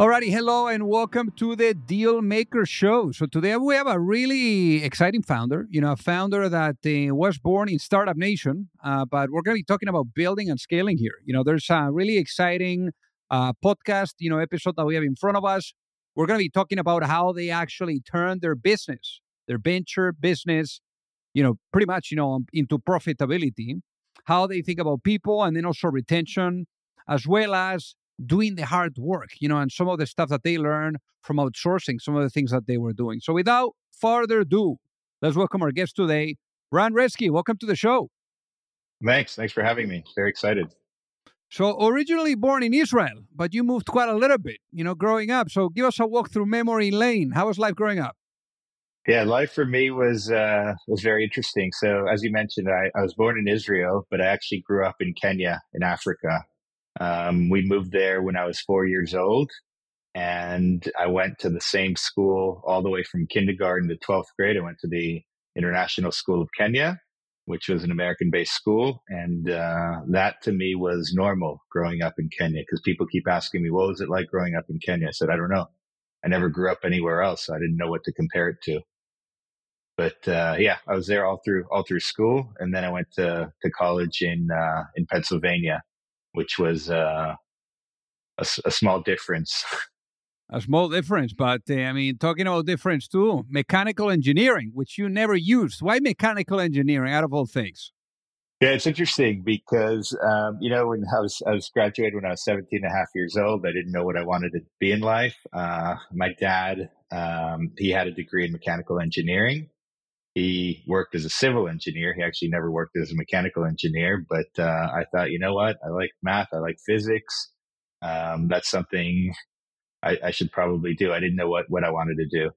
Alrighty, hello and welcome to the Deal Maker Show. So today we have a really exciting founder, you know, a founder that uh, was born in Startup Nation, uh, but we're going to be talking about building and scaling here. You know, there's a really exciting uh, podcast, you know, episode that we have in front of us. We're going to be talking about how they actually turn their business, their venture business, you know, pretty much, you know, into profitability, how they think about people and then also retention, as well as doing the hard work, you know, and some of the stuff that they learned from outsourcing, some of the things that they were doing. So without further ado, let's welcome our guest today, Ran Reske. Welcome to the show. Thanks. Thanks for having me. Very excited. So originally born in Israel, but you moved quite a little bit, you know, growing up. So give us a walk through memory lane. How was life growing up? Yeah, life for me was uh, was very interesting. So as you mentioned, I, I was born in Israel, but I actually grew up in Kenya in Africa. Um, we moved there when I was four years old, and I went to the same school all the way from kindergarten to 12th grade. I went to the International School of Kenya, which was an American based school. And uh, that to me was normal growing up in Kenya because people keep asking me, what was it like growing up in Kenya? I said, I don't know. I never grew up anywhere else. So I didn't know what to compare it to. But uh, yeah, I was there all through all through school, and then I went to to college in uh, in Pennsylvania, which was uh, a, a, small difference. A small difference, but uh, I mean, talking about difference too, mechanical engineering, which you never used. Why mechanical engineering out of all things? Yeah, it's interesting because, um, you know, when I was, I was graduated when I was 17 and a half years old, I didn't know what I wanted to be in life. Uh, my dad, um, he had a degree in mechanical engineering. He worked as a civil engineer. He actually never worked as a mechanical engineer, but uh, I thought, you know what? I like math. I like physics. Um, that's something I, I, should probably do. I didn't know what, what I wanted to do.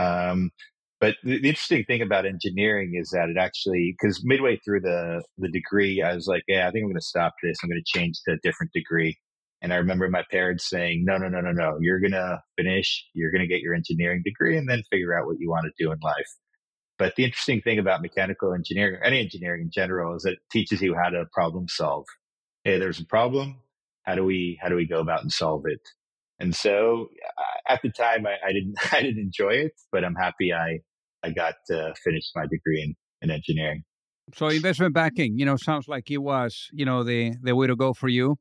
Um, but the, the, interesting thing about engineering is that it actually, because midway through the, the degree, I was like, yeah, I think I'm going to stop this. I'm going to change to a different degree. And I remember my parents saying, no, no, no, no, no. You're going to finish, you're going to get your engineering degree and then figure out what you want to do in life. But the interesting thing about mechanical engineering, any engineering in general, is it teaches you how to problem solve. Hey, there's a problem. How do we how do we go about and solve it? And so uh, at the time, I, I didn't I didn't enjoy it, but I'm happy I I got to finish my degree in, in engineering. So investment banking, you know, sounds like it was, you know, the the way to go for you.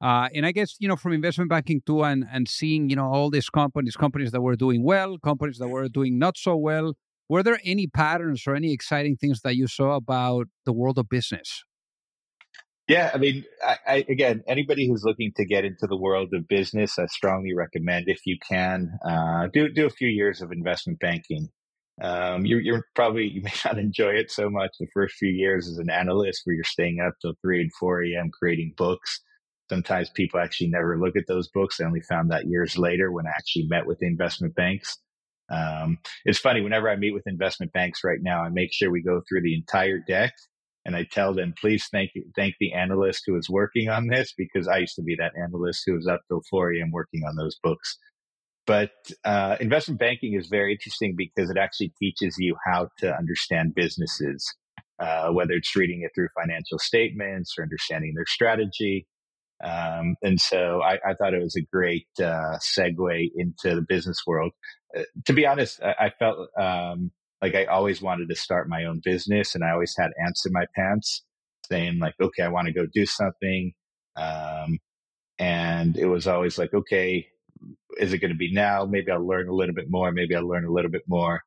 Uh, and I guess you know from investment banking too, and and seeing you know all these companies, companies that were doing well, companies that were doing not so well. Were there any patterns or any exciting things that you saw about the world of business? Yeah, I mean, I, I, again, anybody who's looking to get into the world of business, I strongly recommend if you can uh, do do a few years of investment banking. Um, you're, you're, probably you may not enjoy it so much the first few years as an analyst, where you're staying up till three and four a.m. creating books. Sometimes people actually never look at those books. I only found that years later when I actually met with the investment banks. Um, it's funny, whenever I meet with investment banks right now, I make sure we go through the entire deck and I tell them, please thank thank the analyst who is working on this because I used to be that analyst who was up till 4 a.m. working on those books. But uh, investment banking is very interesting because it actually teaches you how to understand businesses, uh, whether it's reading it through financial statements or understanding their strategy. Um, and so I, I, thought it was a great uh, segue into the business world. Uh, to be honest, I, I felt um, like I always wanted to start my own business, and I always had ants in my pants, saying like, "Okay, I want to go do something." Um, and it was always like, "Okay, is it going to be now? Maybe I'll learn a little bit more. Maybe I'll learn a little bit more."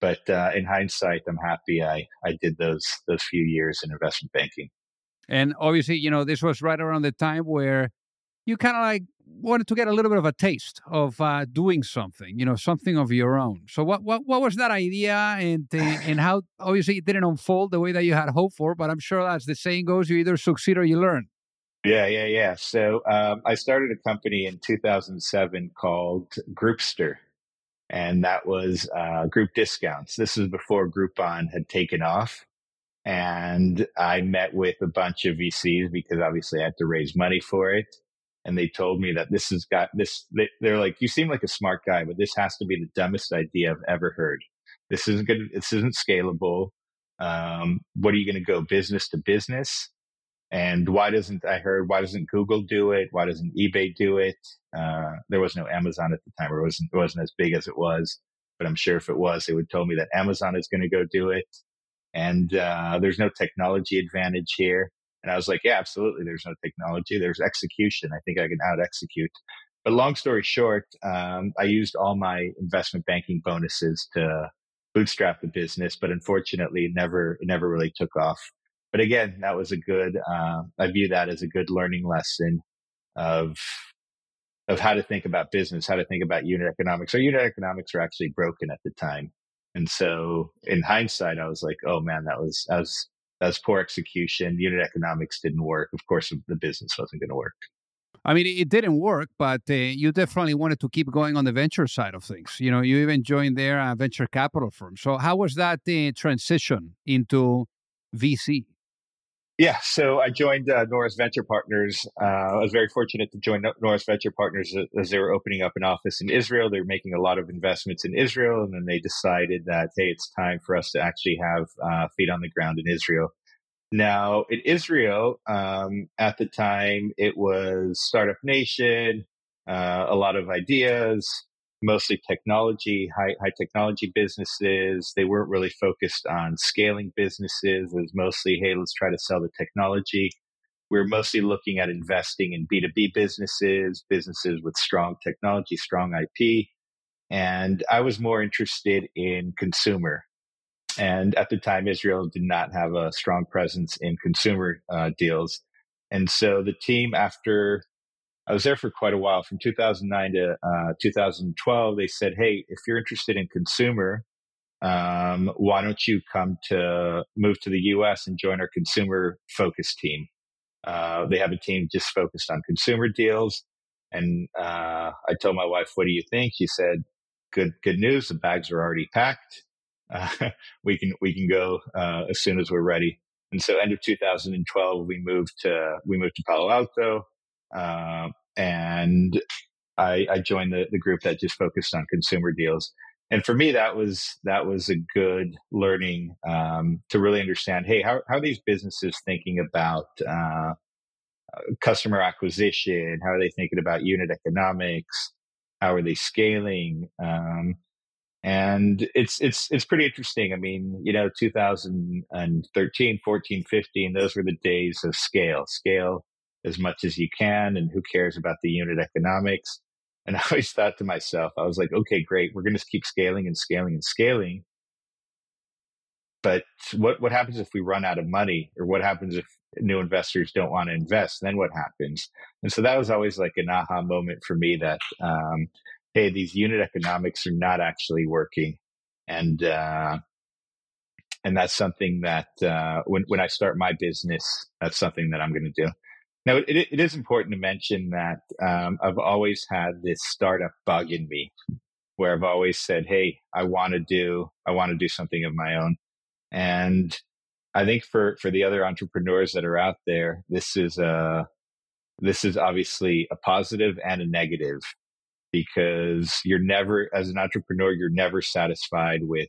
But uh, in hindsight, I'm happy I I did those those few years in investment banking. And obviously, you know, this was right around the time where you kind of like wanted to get a little bit of a taste of uh, doing something, you know, something of your own. So what what what was that idea, and uh, and how obviously it didn't unfold the way that you had hoped for, but I'm sure as the saying goes, you either succeed or you learn. Yeah, yeah, yeah. So um, I started a company in 2007 called Groupster, and that was uh, group discounts. This was before Groupon had taken off. And I met with a bunch of VCs because obviously I had to raise money for it. And they told me that this has got this, they're like, you seem like a smart guy, but this has to be the dumbest idea I've ever heard. This isn't good. This isn't scalable. Um, what are you going to go business to business? And why doesn't I heard why doesn't Google do it? Why doesn't eBay do it? Uh, there was no Amazon at the time, or it wasn't it wasn't as big as it was. But I'm sure if it was, they would tell me that Amazon is going to go do it. And uh, there's no technology advantage here. And I was like, yeah, absolutely. There's no technology. There's execution. I think I can out execute. But long story short, um, I used all my investment banking bonuses to bootstrap the business, but unfortunately, it never it never really took off but again, that was a good. Uh, I view that as a good learning lesson of of how to think about business, how to think about unit economics. Our unit economics were actually broken at the time, and so in hindsight, I was like, "Oh man, that was that was that was poor execution. Unit economics didn't work. Of course, the business wasn't going to work." I mean, it didn't work, but uh, you definitely wanted to keep going on the venture side of things. You know, you even joined their uh, venture capital firm. So, how was that uh, transition into VC? Yeah, so I joined uh, Norwest Venture Partners. Uh, I was very fortunate to join Norwest Venture Partners as they were opening up an office in Israel. They were making a lot of investments in Israel, and then they decided that hey, it's time for us to actually have uh, feet on the ground in Israel. Now, in Israel, um, at the time, it was Startup Nation, uh, a lot of ideas, mostly technology, high, high technology businesses. They weren't really focused on scaling businesses. It was mostly, hey, let's try to sell the technology. We we're mostly looking at investing in B2B businesses, businesses with strong technology, strong IP. And I was more interested in consumer. And at the time, Israel did not have a strong presence in consumer uh, deals. And so the team, after I was there for quite a while, from 2009 to uh, 2012. They said, "Hey, if you're interested in consumer, um, why don't you come to move to the U.S. and join our consumer focus team?" Uh, they have a team just focused on consumer deals. And uh, I told my wife, "What do you think?" She said, "Good, good news. The bags are already packed. we can we can go uh, as soon as we're ready." And so, end of 2012, we moved to we moved to Palo Alto. Uh, and I, I joined the, the group that just focused on consumer deals. And for me, that was that was a good learning um, to really understand. Hey, how, how are these businesses thinking about uh, customer acquisition? How are they thinking about unit economics? How are they scaling? Um, and it's it's it's pretty interesting. I mean, you know, 2013, 14, 15, those were the days of scale. Scale as much as you can and who cares about the unit economics. And i always thought to myself i was like okay great we're going to keep scaling and scaling and scaling. But what what happens if we run out of money? Or what happens if new investors don't want to invest? Then what happens? And so that was always like an aha moment for me that um, hey these unit economics are not actually working. And uh, and that's something that uh, when when I start my business, that's something that I'm going to do. Now, it, it is important to mention that um, I've always had this startup bug in me, where I've always said, "Hey, I want to do, I want to do something of my own." And I think for for the other entrepreneurs that are out there, this is a this is obviously a positive and a negative because you're never, as an entrepreneur, you're never satisfied with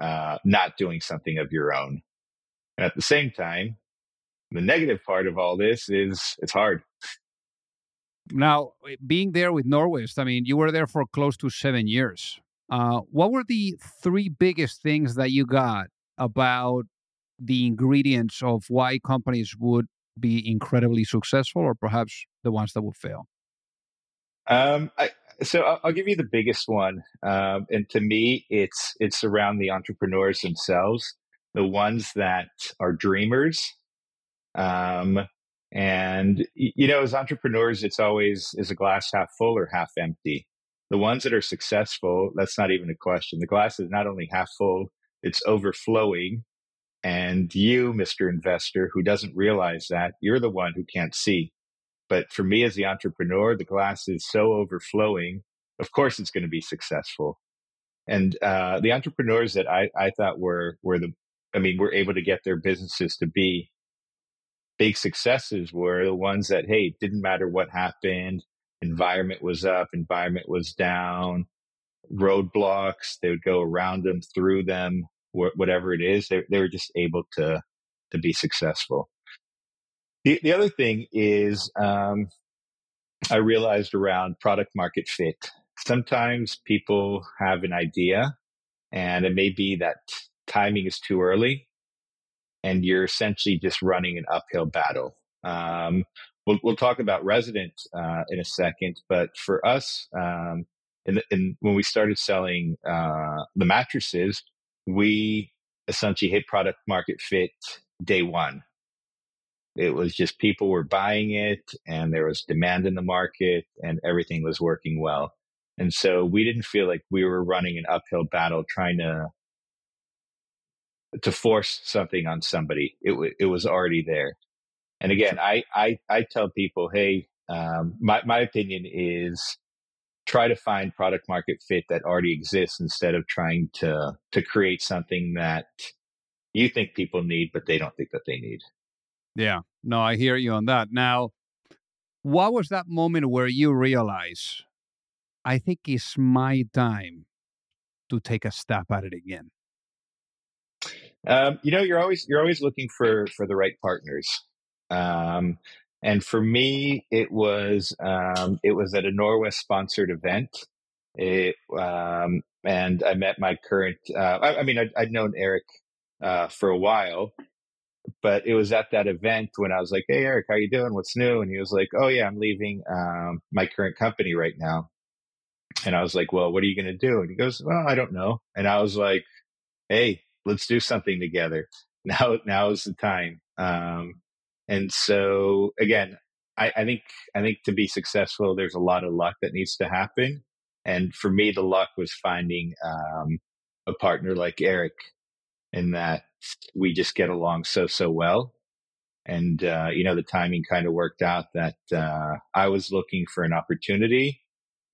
uh, not doing something of your own. And at the same time, the negative part of all this is it's hard. Now, being there with Norwest, I mean, you were there for close to seven years. Uh, what were the three biggest things that you got about the ingredients of why companies would be incredibly successful, or perhaps the ones that would fail? Um, I, so I'll, I'll, give you the biggest one, um, and to me, it's it's around the entrepreneurs themselves, the ones that are dreamers um, and, you know, as entrepreneurs, it's always is a glass half full or half empty? The ones that are successful, that's not even a question. The glass is not only half full, it's overflowing. And you, Mr. Investor, who doesn't realize that, you're the one who can't see. But for me as the entrepreneur, the glass is so overflowing. Of course, it's going to be successful. And uh, the entrepreneurs that I, I thought were were the I mean, were able to get their businesses to be big successes were the ones that, hey, it didn't matter what happened. Environment was up, environment was down, roadblocks, they would go around them, through them, wh- whatever it is. They, they were just able to, to be successful. The, the other thing is, um, I realized around product market fit. Sometimes people have an idea and it may be that timing is too early and you're essentially just running an uphill battle. Um, we'll, we'll talk about resident uh, in a second, but for us, um, in, in, when we started selling uh, the mattresses, we essentially hit product market fit day one. It was just people were buying it and there was demand in the market and everything was working well. And so we didn't feel like we were running an uphill battle trying to to force something on somebody. It w- it was already there. And again, I I, I tell people, hey, um, my my opinion is try to find product market fit that already exists instead of trying to to create something that you think people need but they don't think that they need. Yeah, no, I hear you on that. Now, what was that moment where you realize, I think it's my time to take a stab at it again? Um, you know, you're always you're always looking for for the right partners. Um, and for me, it was um, it was at a Norwest sponsored event. It, um, and I met my current. Uh, I, I, mean, I'd, I'd known Eric uh, for a while, but it was at that event when I was like, "Hey, Eric, how you doing? What's new?" And he was like, "Oh yeah, I'm leaving um, my current company right now." And I was like, "Well, what are you going to do?" And he goes, "Well, I don't know." And I was like, "Hey, let's do something together. Now, now is the time." Um, and so, again, I, I think I think to be successful, there's a lot of luck that needs to happen. And for me, the luck was finding um, a partner like Eric, in that we just get along so so well and uh, you know the timing kind of worked out that uh, i was looking for an opportunity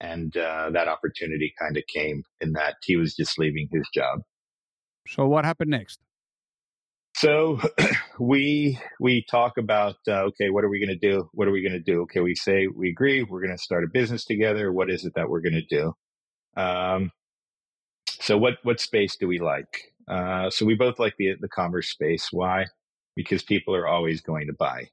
and uh, that opportunity kind of came in that he was just leaving his job so what happened next so we we talk about uh, okay what are we going to do what are we going to do okay we say we agree we're going to start a business together what is it that we're going to do um, so what what space do we like uh, so we both like the the commerce space. Why? Because people are always going to buy.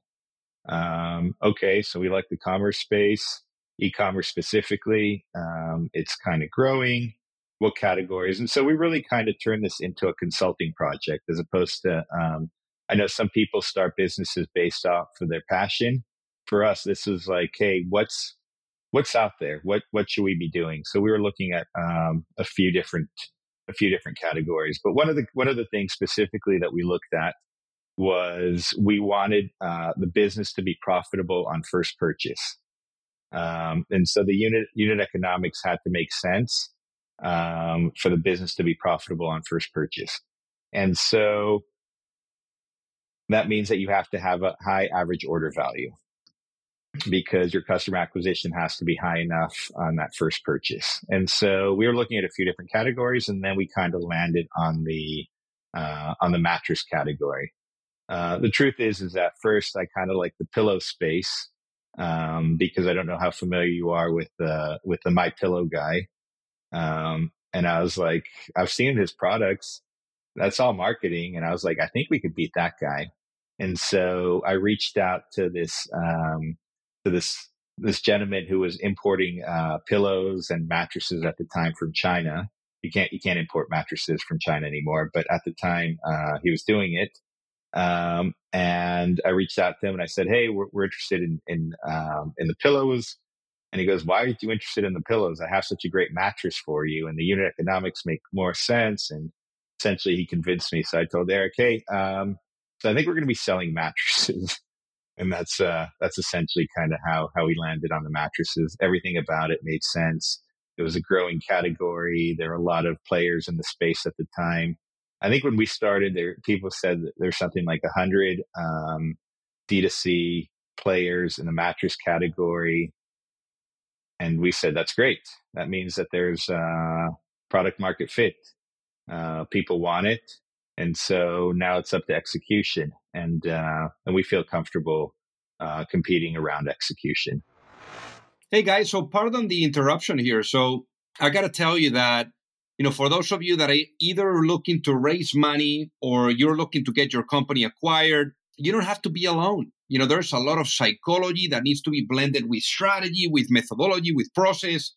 Um, okay, so we like the commerce space, e-commerce specifically. Um, it's kind of growing. What categories? And so we really kind of turned this into a consulting project as opposed to. Um, I know some people start businesses based off of their passion. For us, this was like, hey, what's what's out there? What what should we be doing? So we were looking at um, a few different a few different categories. But one of the one of the things specifically that we looked at was we wanted uh, the business to be profitable on first purchase, um, and so the unit unit economics had to make sense um, for the business to be profitable on first purchase, and so that means that you have to have a high average order value because your customer acquisition has to be high enough on that first purchase. And so we were looking at a few different categories, and then we kind of landed on the uh, on the mattress category. Uh, the truth is, is that first I kind of like the pillow space um, because I don't know how familiar you are with the with the My Pillow guy. Um, and I was like, I've seen his products. That's all marketing, and I was like, I think we could beat that guy. And so I reached out to this um, to this this gentleman who was importing uh, pillows and mattresses at the time from China. You can't you can't import mattresses from China anymore, but at the time uh, he was doing it. Um, and I reached out to him and I said, "Hey, we're, we're interested in in um, in the pillows." And he goes, "Why aren't you interested in the pillows? I have such a great mattress for you, and the unit economics make more sense." And essentially, he convinced me. So I told Eric, "Hey, um, so I think we're going to be selling mattresses." and that's uh, that's essentially kind of how how we landed on the mattresses. Everything about it made sense. It was a growing category. There were a lot of players in the space at the time. I think when we started, there people said that there's something like a hundred um, D2C players in the mattress category, and we said that's great. That means that there's uh, product market fit. Uh, people want it, And so now it's up to execution, and uh, and we feel comfortable uh, competing around execution. Hey guys, so pardon the interruption here. So I got to tell you that you know, for those of you that are either looking to raise money or you're looking to get your company acquired, you don't have to be alone. You know, there's a lot of psychology that needs to be blended with strategy, with methodology, with process.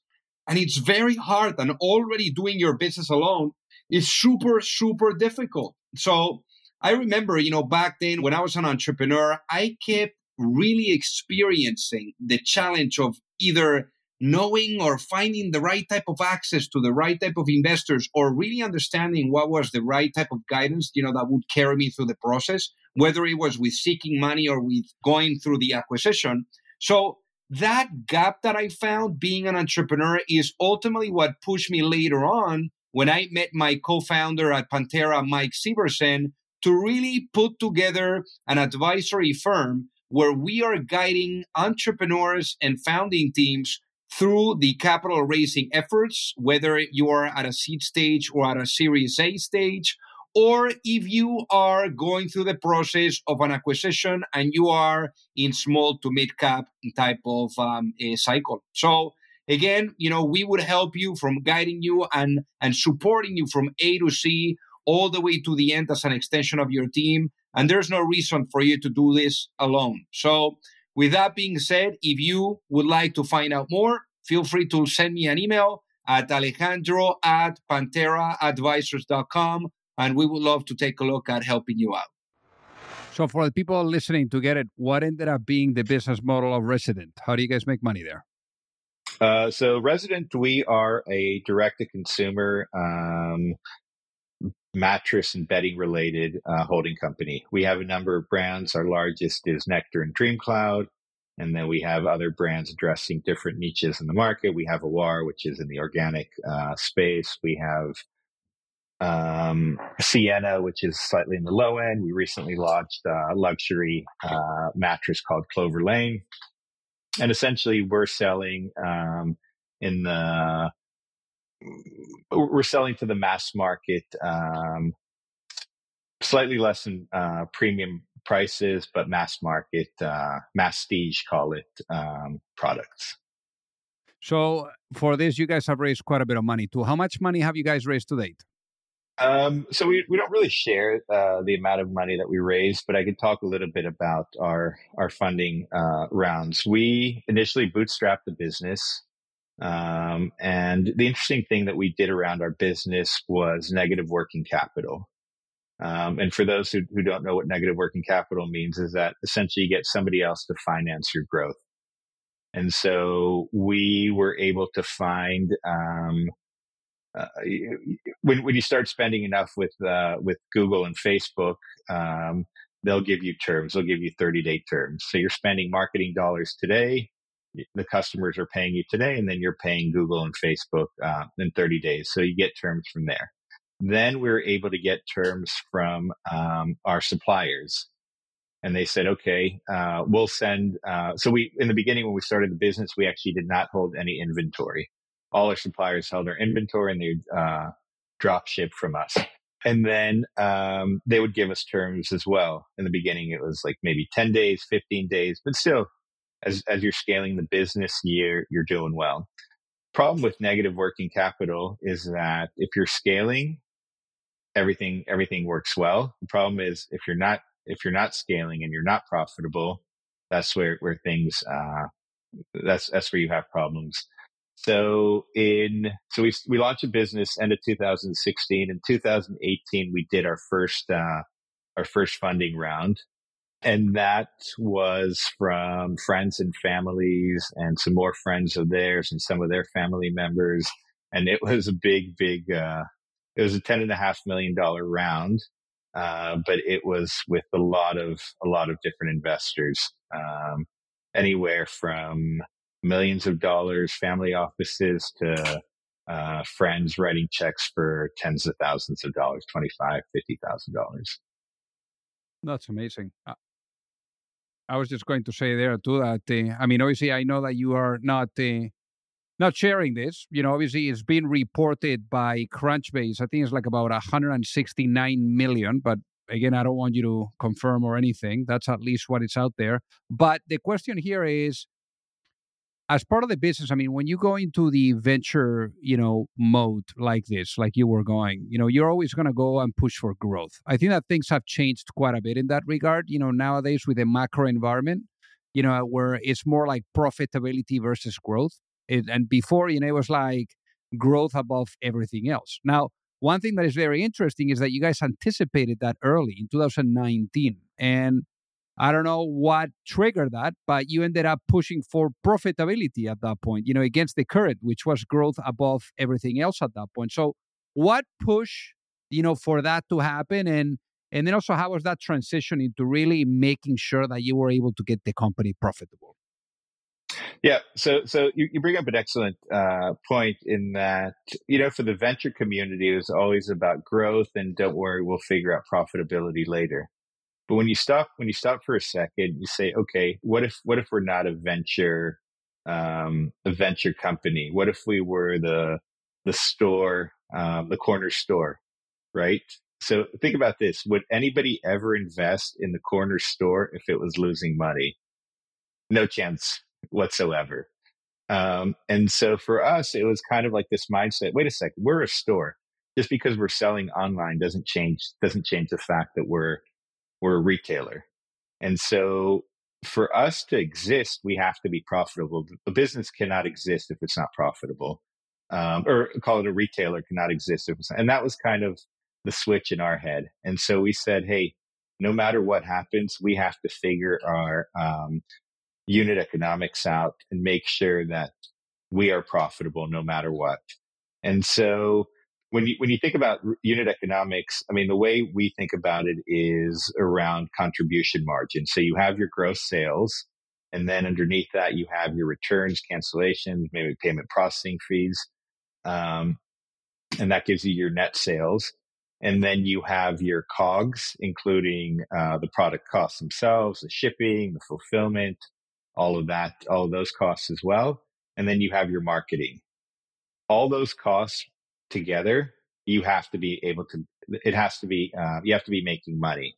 And it's very hard. And already doing your business alone is super, super difficult. So I remember, you know, back then when I was an entrepreneur, I kept really experiencing the challenge of either knowing or finding the right type of access to the right type of investors or really understanding what was the right type of guidance you know that would carry me through the process whether it was with seeking money or with going through the acquisition. So that gap that i found being an entrepreneur is ultimately what pushed me later on when i met my co-founder at Panthera mike Sieversen, to really put together an advisory firm where we are guiding entrepreneurs and founding teams through the capital raising efforts, whether you are at a seed stage or at a Series A stage, or if you are going through the process of an acquisition and you are in small to mid cap type of um, cycle. So again, you know, we would help you from guiding you and and supporting you from A to C all the way to the end as an extension of your team. And there's no reason for you to do this alone. So with that being said, if you would like to find out more, feel free to send me an email at alejandro at pantheraadvisors.com and we would love to take a look at helping you out. So, for the people listening to get it, what ended up being the business model of Resident? How do you guys make money there? Uh, so, Resident, we are a direct to consumer um, mattress and bedding related uh, holding company. We have a number of brands. Our largest is Nectar and DreamCloud. And then we have other brands addressing different niches in the market. We have Awara, which is in the organic uh, space. We have um, Siena, which is slightly in the low end. We recently launched a luxury uh, mattress called Clover Lane. And essentially, we're selling um, in the we're selling to the mass market, um, slightly less than uh, premium prices, but mass market, uh, masstige, call it, um, products. So for this, you guys have raised quite a bit of money too. How much money have you guys raised to date? Um, so we, we don't really share uh, the amount of money that we raised, but I could talk a little bit about our our funding uh, rounds. We initially bootstrapped the business. Um, and the interesting thing that we did around our business was negative working capital. Um, and for those who, who don't know what negative working capital means, is that essentially you get somebody else to finance your growth. And so we were able to find um, uh, when when you start spending enough with uh, with Google and Facebook, um, they'll give you terms. They'll give you thirty day terms. So you're spending marketing dollars today the customers are paying you today, and then you're paying Google and Facebook uh, in 30 days. So you get terms from there. Then we are able to get terms from um, our suppliers. And they said, okay, uh, we'll send. Uh, so we, in the beginning, when we started the business, we actually did not hold any inventory. All our suppliers held our inventory and they uh, drop ship from us. And then um, they would give us terms as well. In the beginning, it was like maybe 10 days, 15 days, but still as as you're scaling the business, you're you're doing well. Problem with negative working capital is that if you're scaling, everything everything works well. The problem is if you're not if you're not scaling and you're not profitable, that's where where things uh, that's that's where you have problems. So in so we we launched a business end of 2016. In 2018, we did our first uh, our first funding round, and that was from friends and families and some more friends of theirs and some of their family members. And it was a big, big, uh, it was a ten and a half million dollar round. Uh, but it was with a lot of, a lot of different investors, um, anywhere from millions of dollars, family offices to, uh, friends writing checks for tens of thousands of dollars, $25,000, $50,000. That's amazing. Uh, I was just going to say there too that uh, I mean, obviously, I know that you are not uh, not sharing this. You know, obviously it's been reported by Crunchbase. I think it's like about 169 million, but again, I don't want you to confirm or anything. That's at least what it's out there. But the question here is as part of the business, I mean, when you go into the venture, you know, mode like this, like you were going, you know, you're always going to go and push for growth. I think that things have changed quite a bit in that regard. You know, nowadays with the macro environment, you know, where it's more like profitability versus growth. It, and before, you know, it was like growth above everything else. Now, one thing that is very interesting is that you guys anticipated that early in 2019. And I don't know what triggered that, but you ended up pushing for profitability at that point, you know, against the current, which was growth above everything else at that point. So, what push, you know, for that to happen, and and then also how was that transition into really making sure that you were able to get the company profitable? Yeah, so so you, you bring up an excellent uh, point in that you know for the venture community it was always about growth and don't worry we'll figure out profitability later. But when you stop, when you stop for a second, you say, okay, what if, what if we're not a venture, um, a venture company? What if we were the, the store, um, the corner store, right? So think about this. Would anybody ever invest in the corner store if it was losing money? No chance whatsoever. Um, and so for us, it was kind of like this mindset. Wait a second, we're a store. Just because we're selling online doesn't change doesn't change the fact that we're we're a retailer. And so for us to exist, we have to be profitable. A business cannot exist if it's not profitable. Um, or call it a retailer cannot exist if it's not. And that was kind of the switch in our head. And so we said, hey, no matter what happens, we have to figure our um, unit economics out and make sure that we are profitable no matter what. And so when you when you think about unit economics, I mean the way we think about it is around contribution margin. So you have your gross sales, and then underneath that you have your returns, cancellations, maybe payment processing fees, um, and that gives you your net sales. And then you have your COGS, including uh, the product costs themselves, the shipping, the fulfillment, all of that, all of those costs as well. And then you have your marketing. All those costs together, you have to be able to, it has to be, uh, you have to be making money.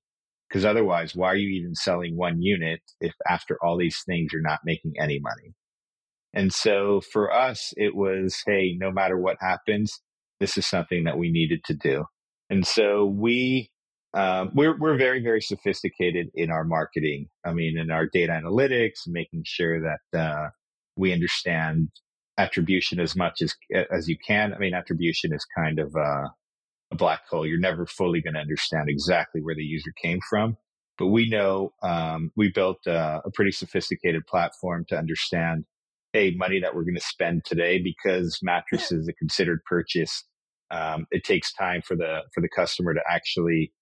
Because otherwise, why are you even selling one unit if after all these things you're not making any money? And so for us, it was, hey, no matter what happens, this is something that we needed to do. And so we, um, we're, we're very, very sophisticated in our marketing. I mean, in our data analytics, making sure that, uh, we understand attribution as much as as you can. I mean, attribution is kind of uh, a black hole. You're never fully going to understand exactly where the user came from. But we know um, we built a, a pretty sophisticated platform to understand, hey, money that we're going to spend today because mattress is a considered purchase. Um, it takes time for the for the customer to actually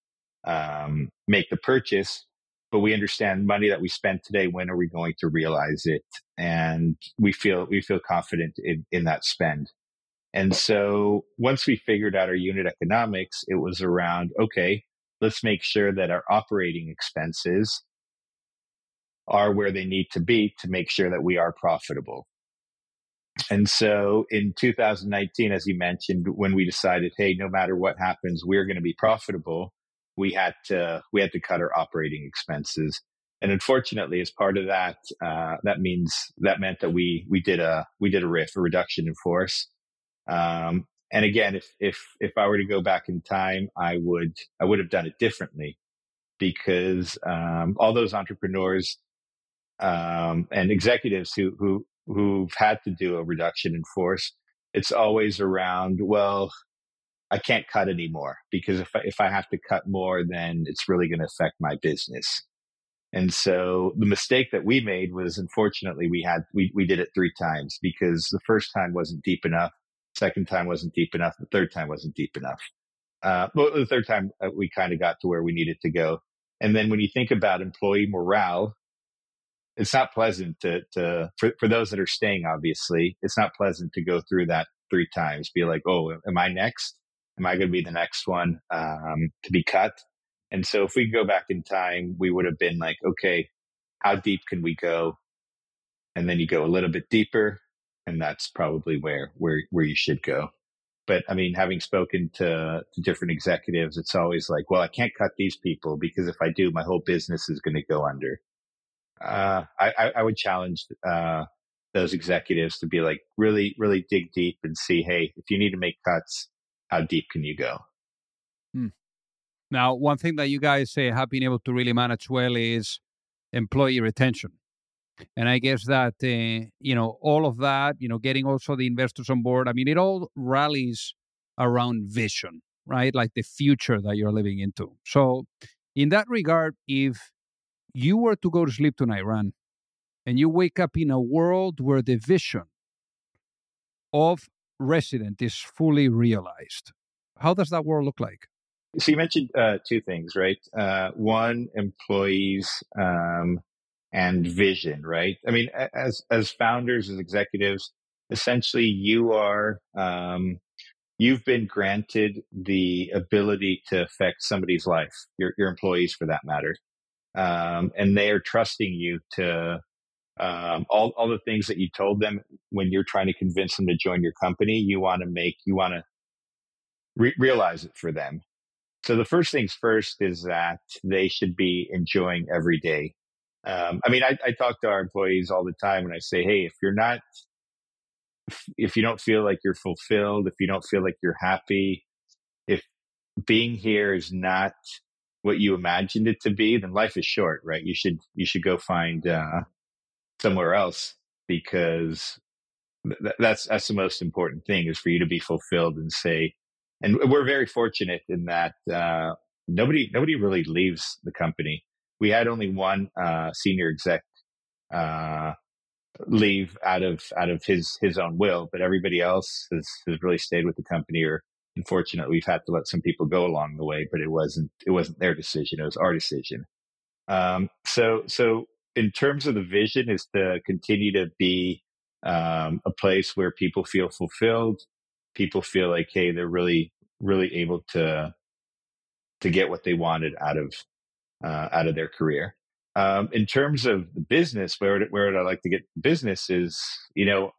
um, make the purchase but we understand money that we spent today when are we going to realize it? And we feel we feel confident in, in that spend. And so once we figured out our unit economics it was around okay let's make sure that our operating expenses are where they need to be to make sure that we are profitable. And so in 2019 as you mentioned when we decided hey no matter what happens we're going to be profitable we had to we had to cut our operating expenses. And unfortunately, as part of that, uh, that means that meant that we we did a we did a riff, a reduction in force. Um, and again, if if if I were to go back in time, I would I would have done it differently because um, all those entrepreneurs um, and executives who who who've had to do a reduction in force, it's always around well I can't cut anymore because if I, if I have to cut more, then it's really going to affect my business. And so the mistake that we made was unfortunately we had, we, we did it three times because the first time wasn't deep enough. Second time wasn't deep enough. The third time wasn't deep enough. Uh, but the third time uh, we kind of got to where we needed to go. And then when you think about employee morale, it's not pleasant to, to for, for those that are staying, obviously, it's not pleasant to go through that three times, be like, oh, am I next? Am I going to be the next one um, to be cut? And so if we go back in time, we would have been like, okay, how deep can we go? And then you go a little bit deeper and that's probably where where where you should go. But I mean, having spoken to, to different executives, it's always like, well, I can't cut these people because if I do, my whole business is going to go under. Uh, I, I, would challenge uh, those executives to be like, really, really dig deep and see, hey, if you need to make cuts, how deep can you go? Hmm. Now, one thing that you guys say have been able to really manage well is employee retention. And I guess that, uh, you know, all of that, you know, getting also the investors on board, I mean, it all rallies around vision, right? Like the future that you're living into. So, in that regard, if you were to go to sleep tonight, Ran, and you wake up in a world where the vision of resident is fully realized, how does that world look like? So you mentioned uh, two things, right? Uh, one, employees um, and vision, right? I mean, as as founders, as executives, essentially, you are um, you've been granted the ability to affect somebody's life, your your employees, for that matter, um, and they are trusting you to um, all all the things that you told them when you're trying to convince them to join your company. You want to make you want to re- realize it for them. So the first things first is that they should be enjoying every day. Um, I mean, I, I talk to our employees all the time and I say, Hey, if you're not, if you don't feel like you're fulfilled, if you don't feel like you're happy, if being here is not what you imagined it to be, then life is short, right? You should, you should go find, uh, somewhere else because th- that's, that's the most important thing is for you to be fulfilled and say, and we're very fortunate in that uh, nobody nobody really leaves the company. We had only one uh, senior exec uh, leave out of out of his his own will, but everybody else has has really stayed with the company. Or unfortunately, we've had to let some people go along the way, but it wasn't it wasn't their decision; it was our decision. Um, so so in terms of the vision, is to continue to be um, a place where people feel fulfilled, people feel like, hey, they're really, really able to to get what they wanted out of uh, out of their career. Um, in terms of the business, where where would I like to get business is, you know,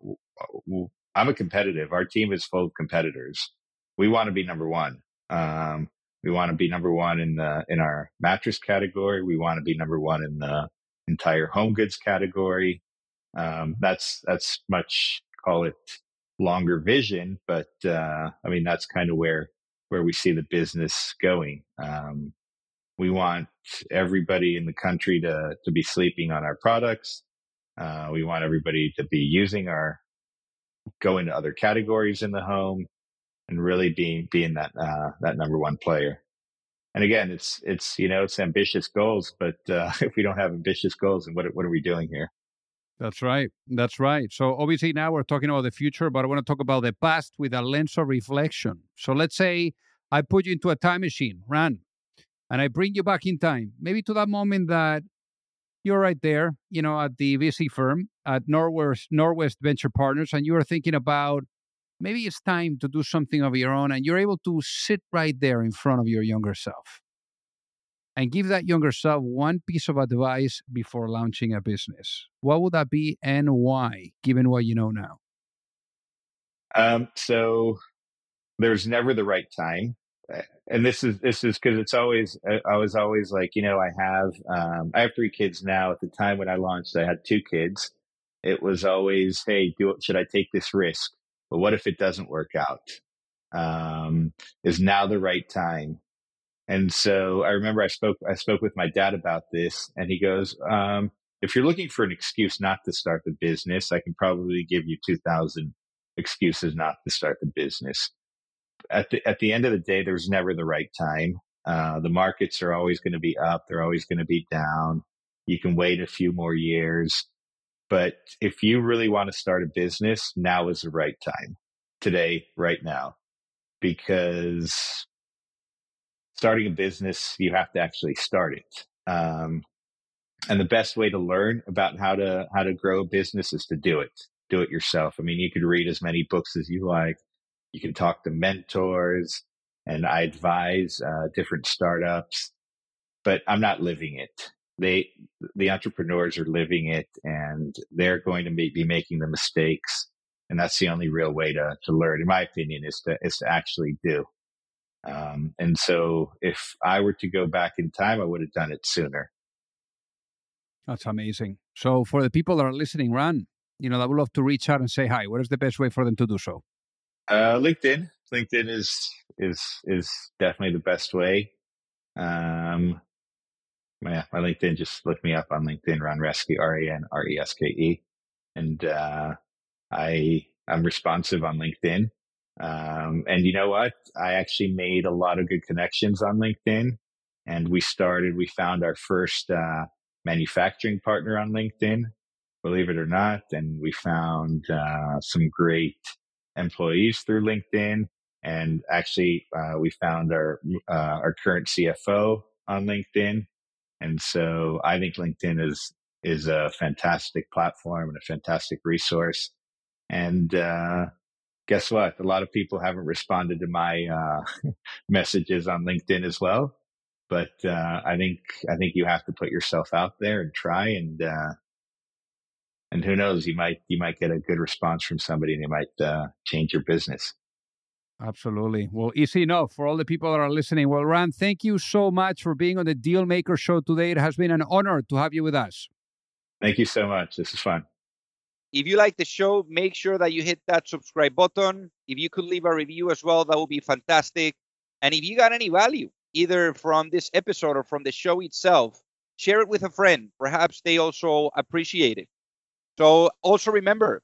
I'm a competitive. Our team is full of competitors. We want to be number one. Um, we want to be number one in the in our mattress category. We want to be number one in the entire home goods category. Um, that's that's much call it longer vision, but uh, I mean that's kind of where where we see the business going. Um, we want everybody in the country to to be sleeping on our products. Uh, we want everybody to be using our go into other categories in the home and really being being that uh, that number one player. And again, it's it's you know it's ambitious goals, but uh, if we don't have ambitious goals, then what what are we doing here? That's right. That's right. So obviously now we're talking about the future, but I want to talk about the past with a lens of reflection. So let's say I put you into a time machine, Ran, and I bring you back in time, maybe to that moment that you're right there, you know, at the VC firm at Norwest Norwest Venture Partners, and you are thinking about maybe it's time to do something of your own, and you're able to sit right there in front of your younger self and give that younger self one piece of advice before launching a business, what would that be and why, given what you know now? Um, so there's never the right time. Uh, and this is this is because it's always I was always like you know I have um, I have three kids now. At the time when I launched, I had two kids. It was always hey, do should I take this risk? But what if it doesn't work out? Um, is now the right time? And so I remember I spoke I spoke with my dad about this, and he goes, um, "If you're looking for an excuse not to start the business, I can probably give you two thousand excuses not to start the business." At the at the end of the day, there's never the right time. Uh, the markets are always going to be up; they're always going to be down. You can wait a few more years, but if you really want to start a business, now is the right time. Today, right now, because starting a business, you have to actually start it. Um, and the best way to learn about how to how to grow a business is to do it. Do it yourself. I mean, you could read as many books as you like. You can talk to mentors, and I advise uh, different startups. But I'm not living it. They, the entrepreneurs, are living it, and they're going to be making the mistakes and that's the only real way to to learn, in my opinion, is to is to actually do. Um, and so, if I were to go back in time, I would have done it sooner. That's amazing. So, for the people that are listening, Ran, you know, I would love to reach out and say hi. What is the best way for them to do so? Uh, LinkedIn. LinkedIn is is is definitely the best way. Um, yeah, my LinkedIn. Just look me up on LinkedIn. Ran Reske, R A N R E S K E, and uh, I I'm responsive on LinkedIn. Um, and you know what? I actually made a lot of good connections on LinkedIn, and we started. We found our first uh, manufacturing partner on LinkedIn, believe it or not, and we found uh, some great employees through LinkedIn. And actually, uh, we found our uh, our current CFO on LinkedIn, and so I think LinkedIn is is a fantastic platform and a fantastic resource. And uh, guess what? A lot of people haven't responded to my uh, messages on LinkedIn as well. But uh, I think I think you have to put yourself out there and try and uh, and who knows you might you might get a good response from somebody and you might uh, change your business. Absolutely. Well, easy enough for all the people that are listening. Well, Ran, thank you so much for being on the Dealmaker Show today. It has been an honor to have you with us. Thank you so much. This is fun. If you like the show, make sure that you hit that subscribe button. If you could leave a review as well, that would be fantastic. And if you got any value, either from this episode or from the show itself, share it with a friend. Perhaps they also appreciate it. So also remember